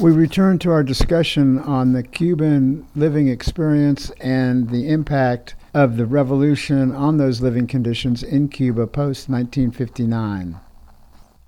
We return to our discussion on the Cuban living experience and the impact of the revolution on those living conditions in Cuba post 1959.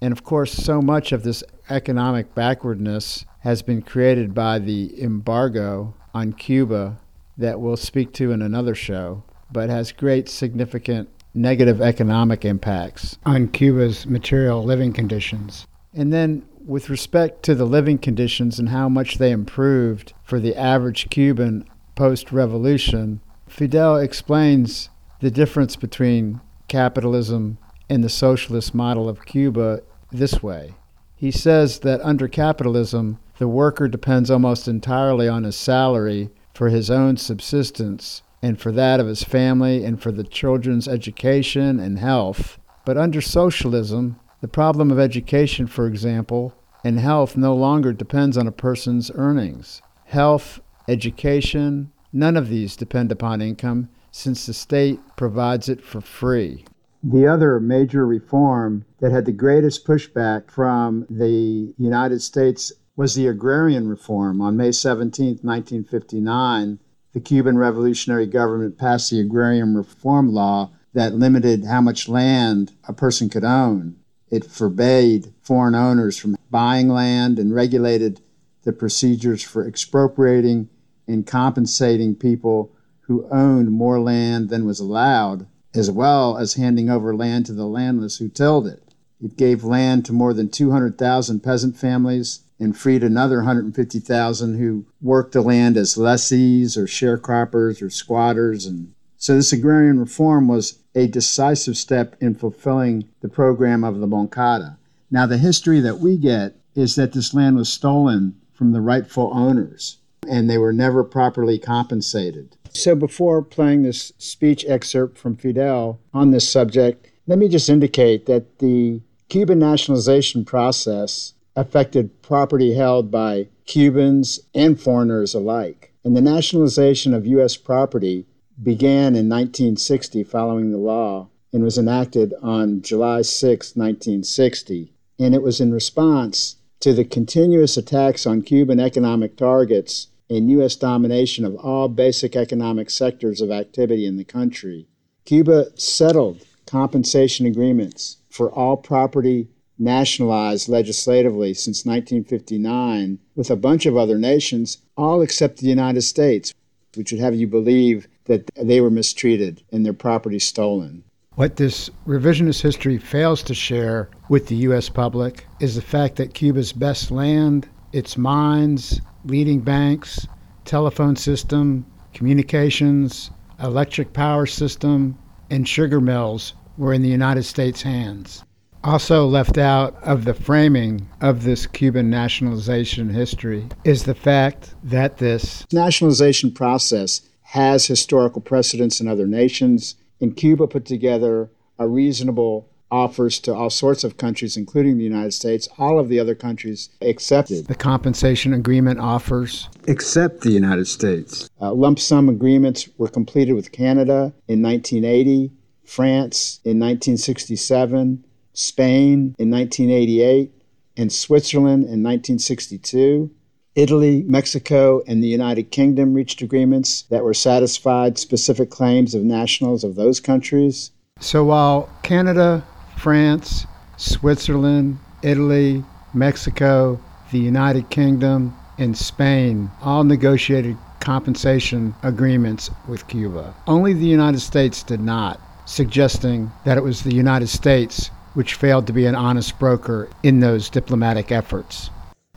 And of course, so much of this economic backwardness has been created by the embargo on Cuba that we'll speak to in another show, but has great significant negative economic impacts on Cuba's material living conditions. And then, with respect to the living conditions and how much they improved for the average Cuban post revolution, Fidel explains the difference between capitalism and the socialist model of Cuba this way. He says that under capitalism, the worker depends almost entirely on his salary for his own subsistence and for that of his family and for the children's education and health. But under socialism, the problem of education, for example, and health no longer depends on a person's earnings. Health, education, none of these depend upon income since the state provides it for free. The other major reform that had the greatest pushback from the United States was the agrarian reform. On May 17, 1959, the Cuban revolutionary government passed the agrarian reform law that limited how much land a person could own. It forbade foreign owners from buying land and regulated the procedures for expropriating and compensating people who owned more land than was allowed, as well as handing over land to the landless who tilled it. It gave land to more than 200,000 peasant families and freed another 150,000 who worked the land as lessees or sharecroppers or squatters. And so this agrarian reform was a decisive step in fulfilling the program of the Moncada. Now, the history that we get is that this land was stolen from the rightful owners and they were never properly compensated. So, before playing this speech excerpt from Fidel on this subject, let me just indicate that the Cuban nationalization process affected property held by Cubans and foreigners alike. And the nationalization of U.S. property began in 1960 following the law and was enacted on July 6, 1960. And it was in response to the continuous attacks on Cuban economic targets and U.S. domination of all basic economic sectors of activity in the country. Cuba settled compensation agreements for all property nationalized legislatively since 1959 with a bunch of other nations, all except the United States, which would have you believe that they were mistreated and their property stolen. What this revisionist history fails to share with the U.S. public is the fact that Cuba's best land, its mines, leading banks, telephone system, communications, electric power system, and sugar mills were in the United States' hands. Also, left out of the framing of this Cuban nationalization history is the fact that this nationalization process has historical precedents in other nations, and Cuba put together a reasonable offers to all sorts of countries, including the United States. All of the other countries accepted the compensation agreement offers, except the United States. Uh, lump sum agreements were completed with Canada in 1980, France in 1967. Spain in 1988, and Switzerland in 1962. Italy, Mexico, and the United Kingdom reached agreements that were satisfied specific claims of nationals of those countries. So while Canada, France, Switzerland, Italy, Mexico, the United Kingdom, and Spain all negotiated compensation agreements with Cuba. Only the United States did not, suggesting that it was the United States which failed to be an honest broker in those diplomatic efforts.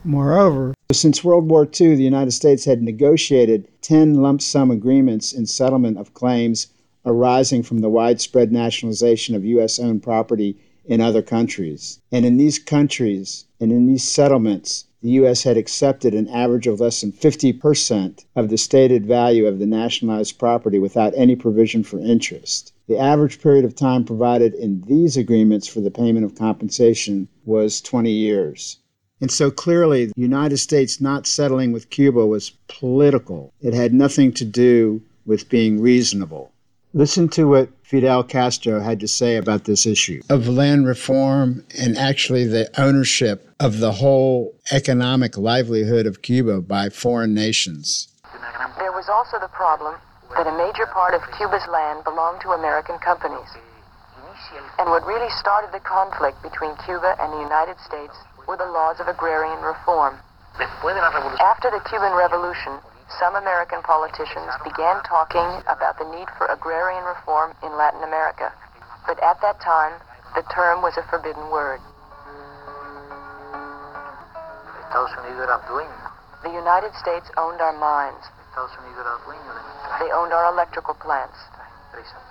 Moreover, since World War II, the United States had negotiated 10 lump sum agreements in settlement of claims arising from the widespread nationalization of U.S. owned property in other countries. And in these countries and in these settlements, the U.S. had accepted an average of less than 50% of the stated value of the nationalized property without any provision for interest. The average period of time provided in these agreements for the payment of compensation was 20 years. And so clearly, the United States not settling with Cuba was political. It had nothing to do with being reasonable. Listen to what Fidel Castro had to say about this issue of land reform and actually the ownership of the whole economic livelihood of Cuba by foreign nations. There was also the problem that a major part of Cuba's land belonged to American companies. And what really started the conflict between Cuba and the United States were the laws of agrarian reform. After the Cuban Revolution, some American politicians began talking about the need for agrarian reform in Latin America. But at that time, the term was a forbidden word. The United States owned our mines. They owned our electrical plants,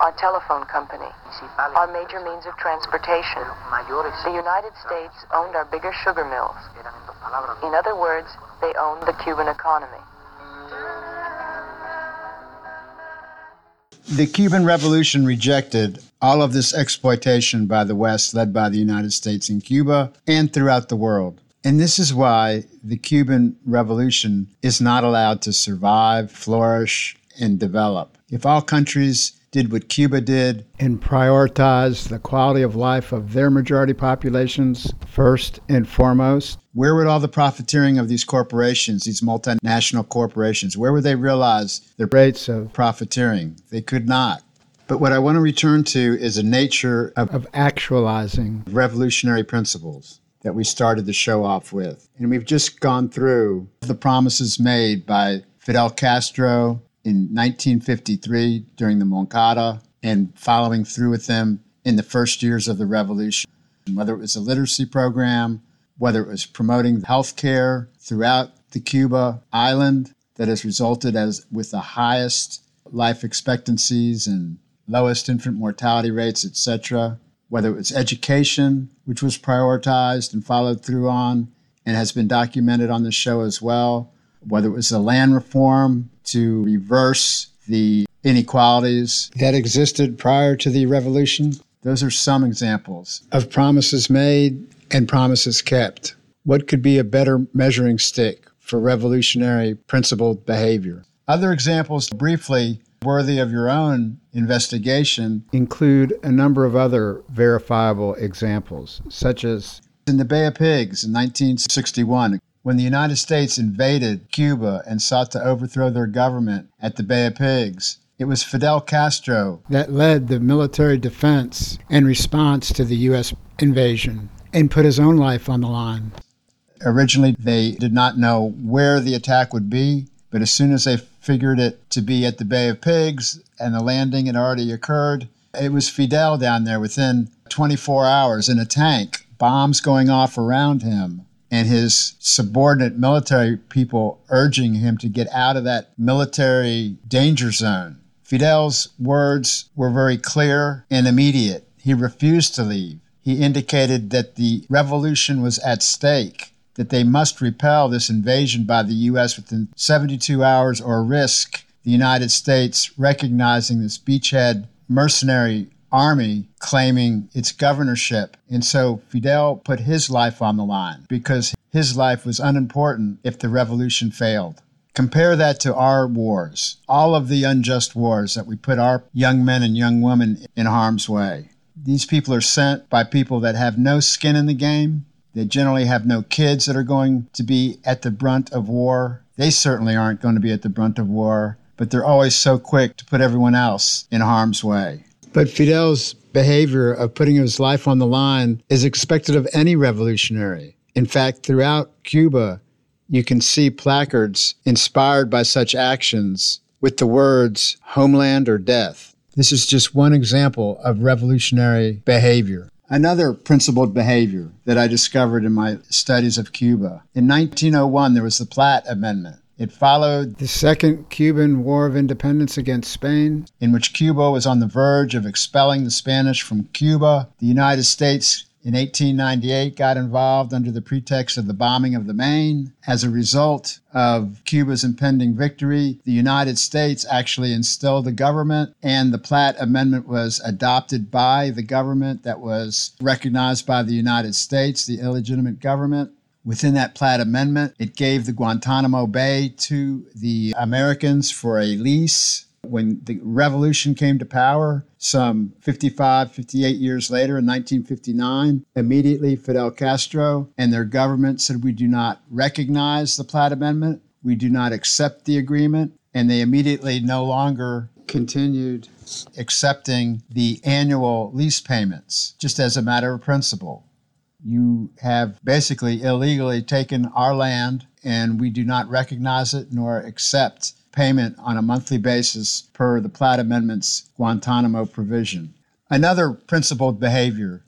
our telephone company, our major means of transportation. The United States owned our bigger sugar mills. In other words, they owned the Cuban economy. The Cuban Revolution rejected all of this exploitation by the West, led by the United States in Cuba and throughout the world. And this is why the Cuban Revolution is not allowed to survive, flourish, and develop. If all countries did what Cuba did and prioritized the quality of life of their majority populations first and foremost, where would all the profiteering of these corporations, these multinational corporations, where would they realize the rates of profiteering? They could not. But what I want to return to is the nature of, of actualizing revolutionary principles that we started the show off with. And we've just gone through the promises made by Fidel Castro in 1953 during the Moncada and following through with them in the first years of the revolution, whether it was a literacy program, whether it was promoting health care throughout the Cuba island that has resulted as with the highest life expectancies and lowest infant mortality rates, etc. Whether it was education, which was prioritized and followed through on and has been documented on the show as well, whether it was the land reform to reverse the inequalities that existed prior to the revolution. Those are some examples of promises made and promises kept. What could be a better measuring stick for revolutionary principled behavior? Other examples, briefly, worthy of your own investigation, include a number of other verifiable examples, such as in the Bay of Pigs in 1961, when the United States invaded Cuba and sought to overthrow their government at the Bay of Pigs. It was Fidel Castro that led the military defense in response to the U.S. invasion and put his own life on the line. Originally, they did not know where the attack would be, but as soon as they figured it to be at the Bay of Pigs and the landing had already occurred, it was Fidel down there within 24 hours in a tank, bombs going off around him, and his subordinate military people urging him to get out of that military danger zone. Fidel's words were very clear and immediate. He refused to leave he indicated that the revolution was at stake, that they must repel this invasion by the U.S. within 72 hours or risk the United States recognizing this beachhead mercenary army claiming its governorship. And so Fidel put his life on the line because his life was unimportant if the revolution failed. Compare that to our wars, all of the unjust wars that we put our young men and young women in harm's way. These people are sent by people that have no skin in the game. They generally have no kids that are going to be at the brunt of war. They certainly aren't going to be at the brunt of war, but they're always so quick to put everyone else in harm's way. But Fidel's behavior of putting his life on the line is expected of any revolutionary. In fact, throughout Cuba, you can see placards inspired by such actions with the words homeland or death. This is just one example of revolutionary behavior. Another principled behavior that I discovered in my studies of Cuba. In 1901, there was the Platt Amendment. It followed the Second Cuban War of Independence against Spain, in which Cuba was on the verge of expelling the Spanish from Cuba. The United States in 1898 got involved under the pretext of the bombing of the Maine. As a result of Cuba's impending victory, the United States actually instilled a government, and the Platt Amendment was adopted by the government that was recognized by the United States, the illegitimate government. Within that Platt Amendment, it gave the Guantanamo Bay to the Americans for a lease. When the revolution came to power, some 55, 58 years later in 1959, immediately Fidel Castro and their government said, We do not recognize the Platt Amendment, we do not accept the agreement, and they immediately no longer continued accepting the annual lease payments, just as a matter of principle. You have basically illegally taken our land, and we do not recognize it nor accept payment on a monthly basis per the Platt Amendment's Guantanamo provision. Another principled behavior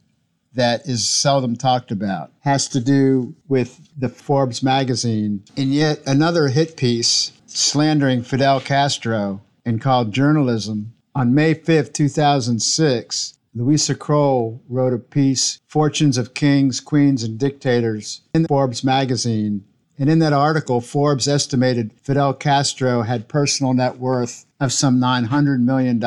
that is seldom talked about has to do with the Forbes magazine in yet another hit piece slandering Fidel Castro and called Journalism. On May 5th, 2006, Luisa Kroll wrote a piece, Fortunes of Kings, Queens, and Dictators, in Forbes magazine and in that article, Forbes estimated Fidel Castro had personal net worth of some $900 million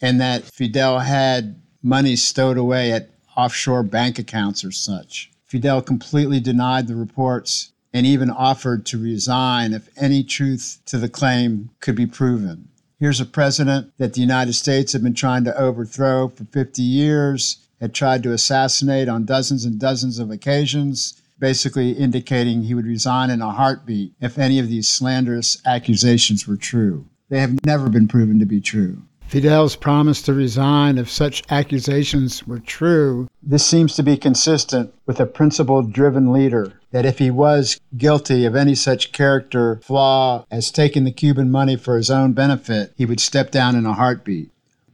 and that Fidel had money stowed away at offshore bank accounts or such. Fidel completely denied the reports and even offered to resign if any truth to the claim could be proven. Here's a president that the United States had been trying to overthrow for 50 years, had tried to assassinate on dozens and dozens of occasions, basically indicating he would resign in a heartbeat if any of these slanderous accusations were true. They have never been proven to be true. Fidel's promise to resign if such accusations were true. This seems to be consistent with a principle driven leader that if he was guilty of any such character flaw as taking the Cuban money for his own benefit, he would step down in a heartbeat.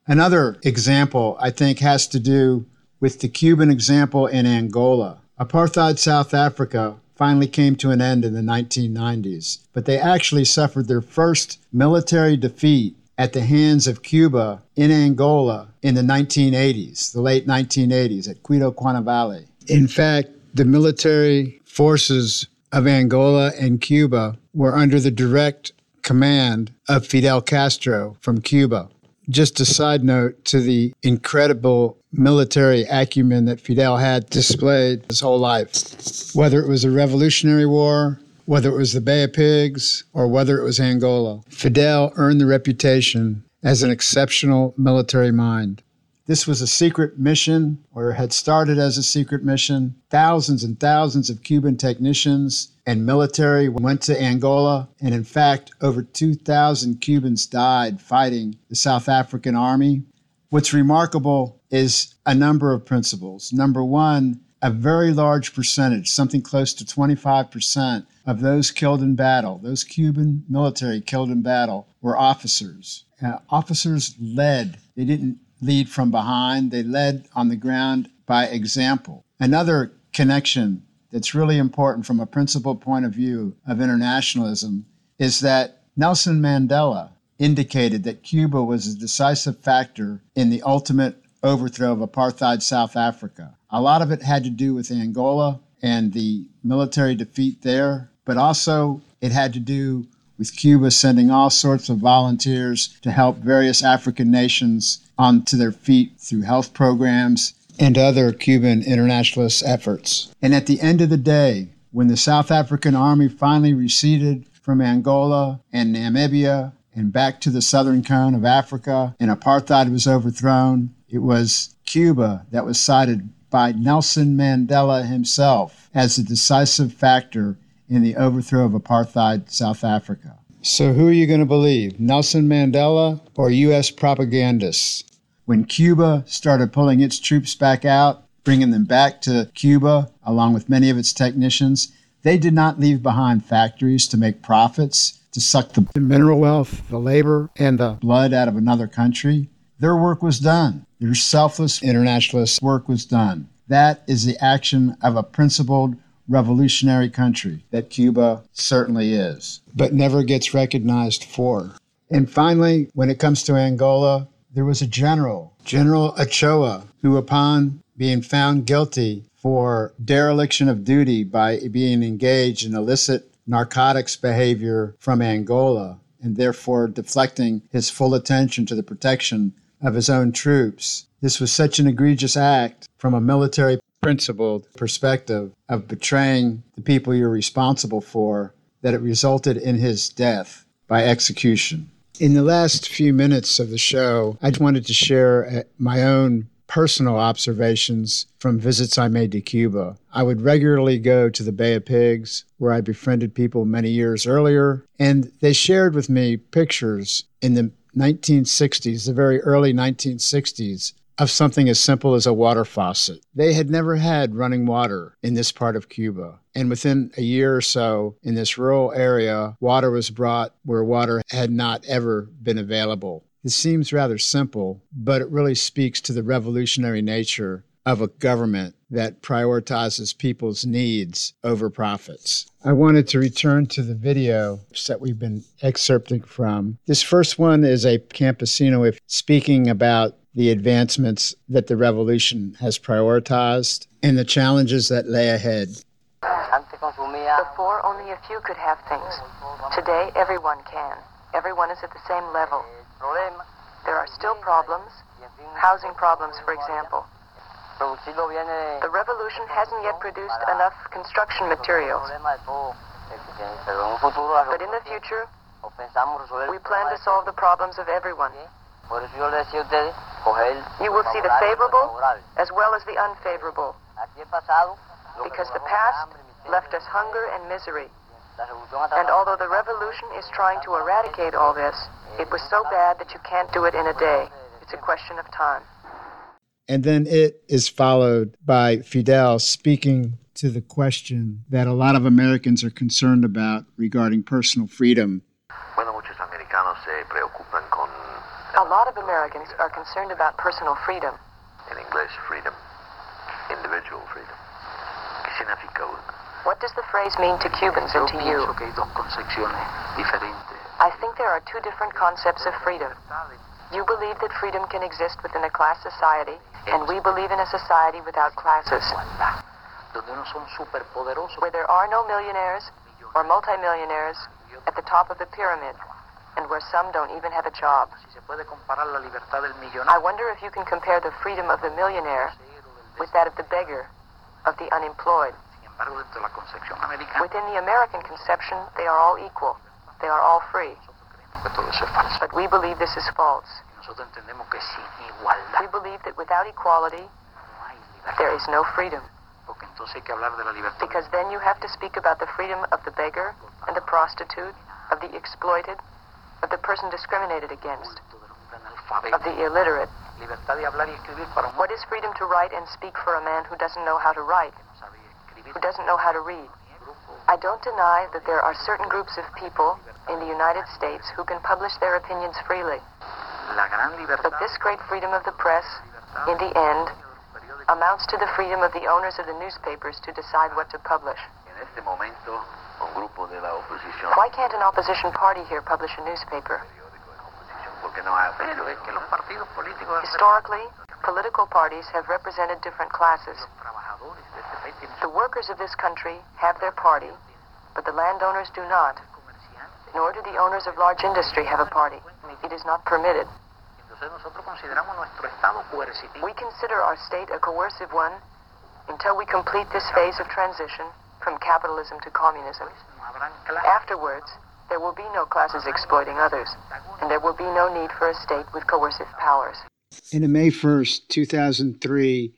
Another example, I think, has to do with the Cuban example in Angola. Apartheid South Africa finally came to an end in the 1990s, but they actually suffered their first military defeat at the hands of Cuba in Angola in the 1980s, the late 1980s at Cuito Cuanavale. In fact, the military forces of Angola and Cuba were under the direct command of Fidel Castro from Cuba. Just a side note to the incredible military acumen that Fidel had displayed his whole life. Whether it was a Revolutionary War, whether it was the Bay of Pigs, or whether it was Angola, Fidel earned the reputation as an exceptional military mind. This was a secret mission, or had started as a secret mission. Thousands and thousands of Cuban technicians and military went to Angola, and in fact, over 2,000 Cubans died fighting the South African army. What's remarkable is a number of principles. Number one, a very large percentage, something close to 25% of those killed in battle, those Cuban military killed in battle, were officers. Uh, officers led, they didn't lead from behind, they led on the ground by example. Another connection that's really important from a principal point of view of internationalism is that Nelson Mandela indicated that Cuba was a decisive factor in the ultimate overthrow of apartheid South Africa. A lot of it had to do with Angola and the military defeat there, but also it had to do with Cuba sending all sorts of volunteers to help various African nations onto their feet through health programs and other Cuban internationalist efforts. And at the end of the day, when the South African army finally receded from Angola and Namibia and back to the southern cone of Africa and apartheid was overthrown, it was Cuba that was cited by Nelson Mandela himself as a decisive factor in the overthrow of apartheid South Africa. So, who are you going to believe, Nelson Mandela or U.S. propagandists? When Cuba started pulling its troops back out, bringing them back to Cuba, along with many of its technicians, they did not leave behind factories to make profits, to suck the, the mineral wealth, the labor, and the blood out of another country. Their work was done. Their selfless internationalist work was done. That is the action of a principled revolutionary country that Cuba certainly is, but never gets recognized for. And finally, when it comes to Angola, there was a general, General Ochoa, who, upon being found guilty for dereliction of duty by being engaged in illicit narcotics behavior from Angola, and therefore deflecting his full attention to the protection of his own troops. This was such an egregious act from a military principled perspective of betraying the people you're responsible for that it resulted in his death by execution. In the last few minutes of the show, I wanted to share uh, my own personal observations from visits I made to Cuba. I would regularly go to the Bay of Pigs, where I befriended people many years earlier, and they shared with me pictures in the 1960s, the very early 1960s, of something as simple as a water faucet. They had never had running water in this part of Cuba. And within a year or so, in this rural area, water was brought where water had not ever been available. It seems rather simple, but it really speaks to the revolutionary nature of a government that prioritizes people's needs over profits. I wanted to return to the video that we've been excerpting from. This first one is a campesino speaking about the advancements that the revolution has prioritized and the challenges that lay ahead. Before, only a few could have things. Today, everyone can. Everyone is at the same level. There are still problems, housing problems, for example. The revolution hasn't yet produced enough construction materials. But in the future, we plan to solve the problems of everyone. You will see the favorable as well as the unfavorable. Because the past left us hunger and misery. And although the revolution is trying to eradicate all this, it was so bad that you can't do it in a day. It's a question of time. And then it is followed by Fidel speaking to the question that a lot of Americans are concerned about regarding personal freedom. A lot of Americans are concerned about personal freedom. In English, freedom. Individual freedom. What does the phrase mean to Cubans and to you? I think there are two different concepts of freedom. You believe that freedom can exist within a class society, and we believe in a society without classes. Where there are no millionaires or multimillionaires at the top of the pyramid, and where some don't even have a job. I wonder if you can compare the freedom of the millionaire with that of the beggar, of the unemployed. Within the American conception, they are all equal. They are all free. But we believe this is false. We believe that without equality, there is no freedom. Because then you have to speak about the freedom of the beggar and the prostitute, of the exploited, of the person discriminated against, of the illiterate. What is freedom to write and speak for a man who doesn't know how to write? who doesn't know how to read. I don't deny that there are certain groups of people in the United States who can publish their opinions freely. But this great freedom of the press, in the end, amounts to the freedom of the owners of the newspapers to decide what to publish. Why can't an opposition party here publish a newspaper? Historically, political parties have represented different classes. The workers of this country have their party, but the landowners do not. Nor do the owners of large industry have a party. It is not permitted. We consider our state a coercive one until we complete this phase of transition from capitalism to communism. Afterwards, there will be no classes exploiting others, and there will be no need for a state with coercive powers. In a May 1st, 2003,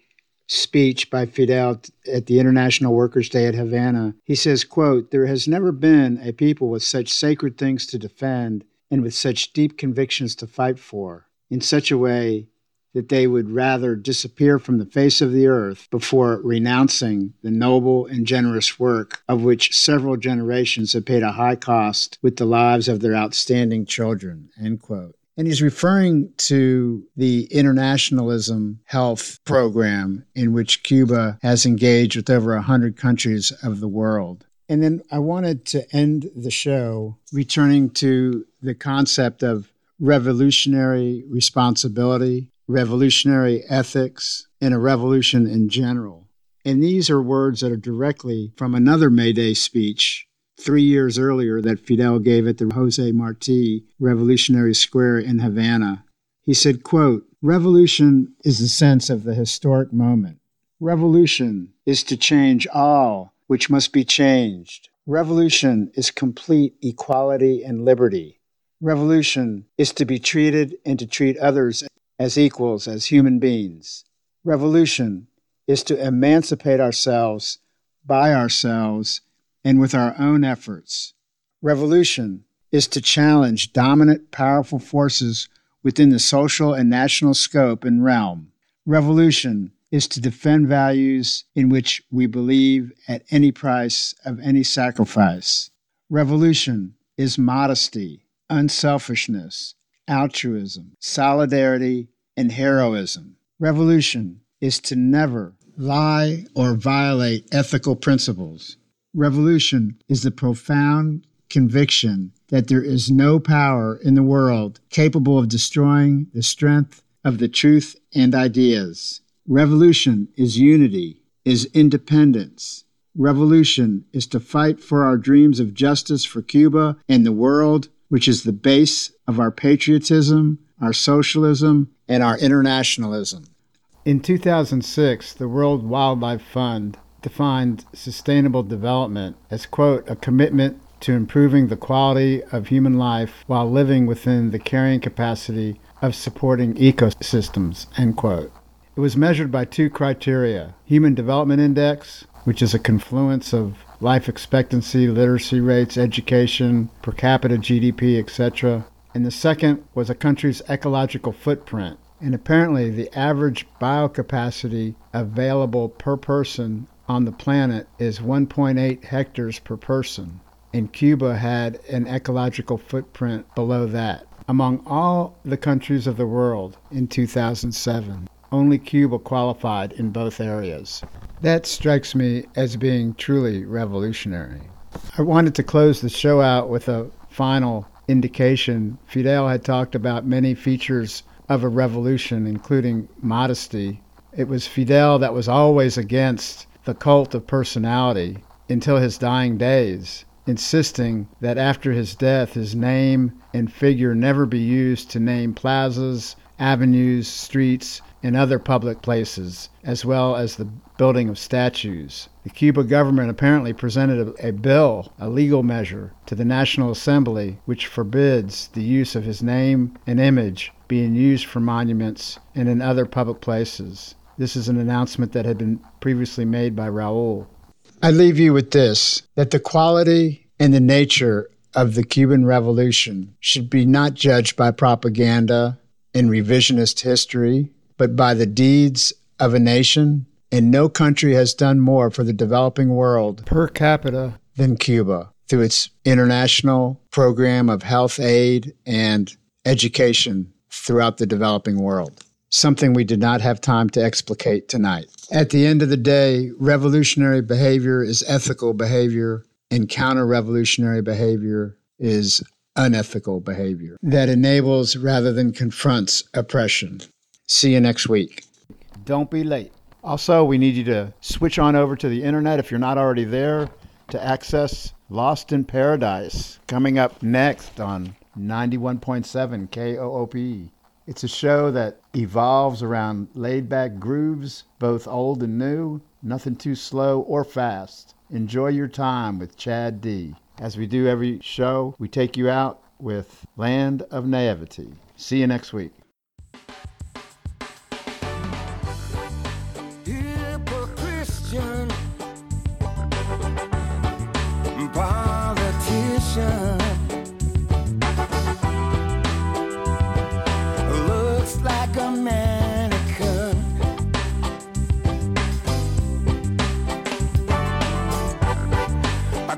speech by Fidel at the International Workers' Day at Havana, he says, quote, There has never been a people with such sacred things to defend and with such deep convictions to fight for, in such a way that they would rather disappear from the face of the earth before renouncing the noble and generous work of which several generations have paid a high cost with the lives of their outstanding children. End quote. And he's referring to the internationalism health program in which Cuba has engaged with over 100 countries of the world. And then I wanted to end the show returning to the concept of revolutionary responsibility, revolutionary ethics, and a revolution in general. And these are words that are directly from another May Day speech three years earlier that Fidel gave at the Jose Marti Revolutionary Square in Havana. He said, quote, Revolution is the sense of the historic moment. Revolution is to change all which must be changed. Revolution is complete equality and liberty. Revolution is to be treated and to treat others as equals, as human beings. Revolution is to emancipate ourselves by ourselves and with our own efforts. Revolution is to challenge dominant, powerful forces within the social and national scope and realm. Revolution is to defend values in which we believe at any price of any sacrifice. Revolution is modesty, unselfishness, altruism, solidarity, and heroism. Revolution is to never lie or violate ethical principles. Revolution is the profound conviction that there is no power in the world capable of destroying the strength of the truth and ideas. Revolution is unity, is independence. Revolution is to fight for our dreams of justice for Cuba and the world, which is the base of our patriotism, our socialism, and our internationalism. In 2006, the World Wildlife Fund defined sustainable development as, quote, a commitment to improving the quality of human life while living within the carrying capacity of supporting ecosystems, end quote. It was measured by two criteria Human Development Index, which is a confluence of life expectancy, literacy rates, education, per capita GDP, etc. And the second was a country's ecological footprint. And apparently, the average biocapacity available per person on the planet is 1.8 hectares per person. And Cuba had an ecological footprint below that. Among all the countries of the world in 2007, only Cuba qualified in both areas. That strikes me as being truly revolutionary. I wanted to close the show out with a final indication. Fidel had talked about many features of a revolution, including modesty. It was Fidel that was always against the cult of personality until his dying days, insisting that after his death his name and figure never be used to name plazas, avenues, streets, and other public places, as well as the building of statues. The Cuba government apparently presented a, a, bill, a legal measure, to the National Assembly which forbids the use of his name and image being used for monuments and in other public places. This is an announcement that had been previously made by Raul. I leave you with this that the quality and the nature of the Cuban Revolution should be not judged by propaganda and revisionist history but by the deeds of a nation. And no country has done more for the developing world per capita than Cuba through its international program of health aid and education throughout the developing world. Something we did not have time to explicate tonight. At the end of the day, revolutionary behavior is ethical behavior, and counter revolutionary behavior is unethical behavior that enables rather than confronts oppression. See you next week. Don't be late. Also, we need you to switch on over to the internet if you're not already there to access Lost in Paradise coming up next on 91.7 KOOP. It's a show that evolves around laid back grooves, both old and new, nothing too slow or fast. Enjoy your time with Chad D. As we do every show, we take you out with Land of Naivety. See you next week.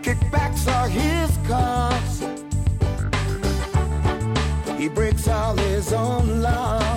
Kickbacks are his cause. He breaks all his own laws.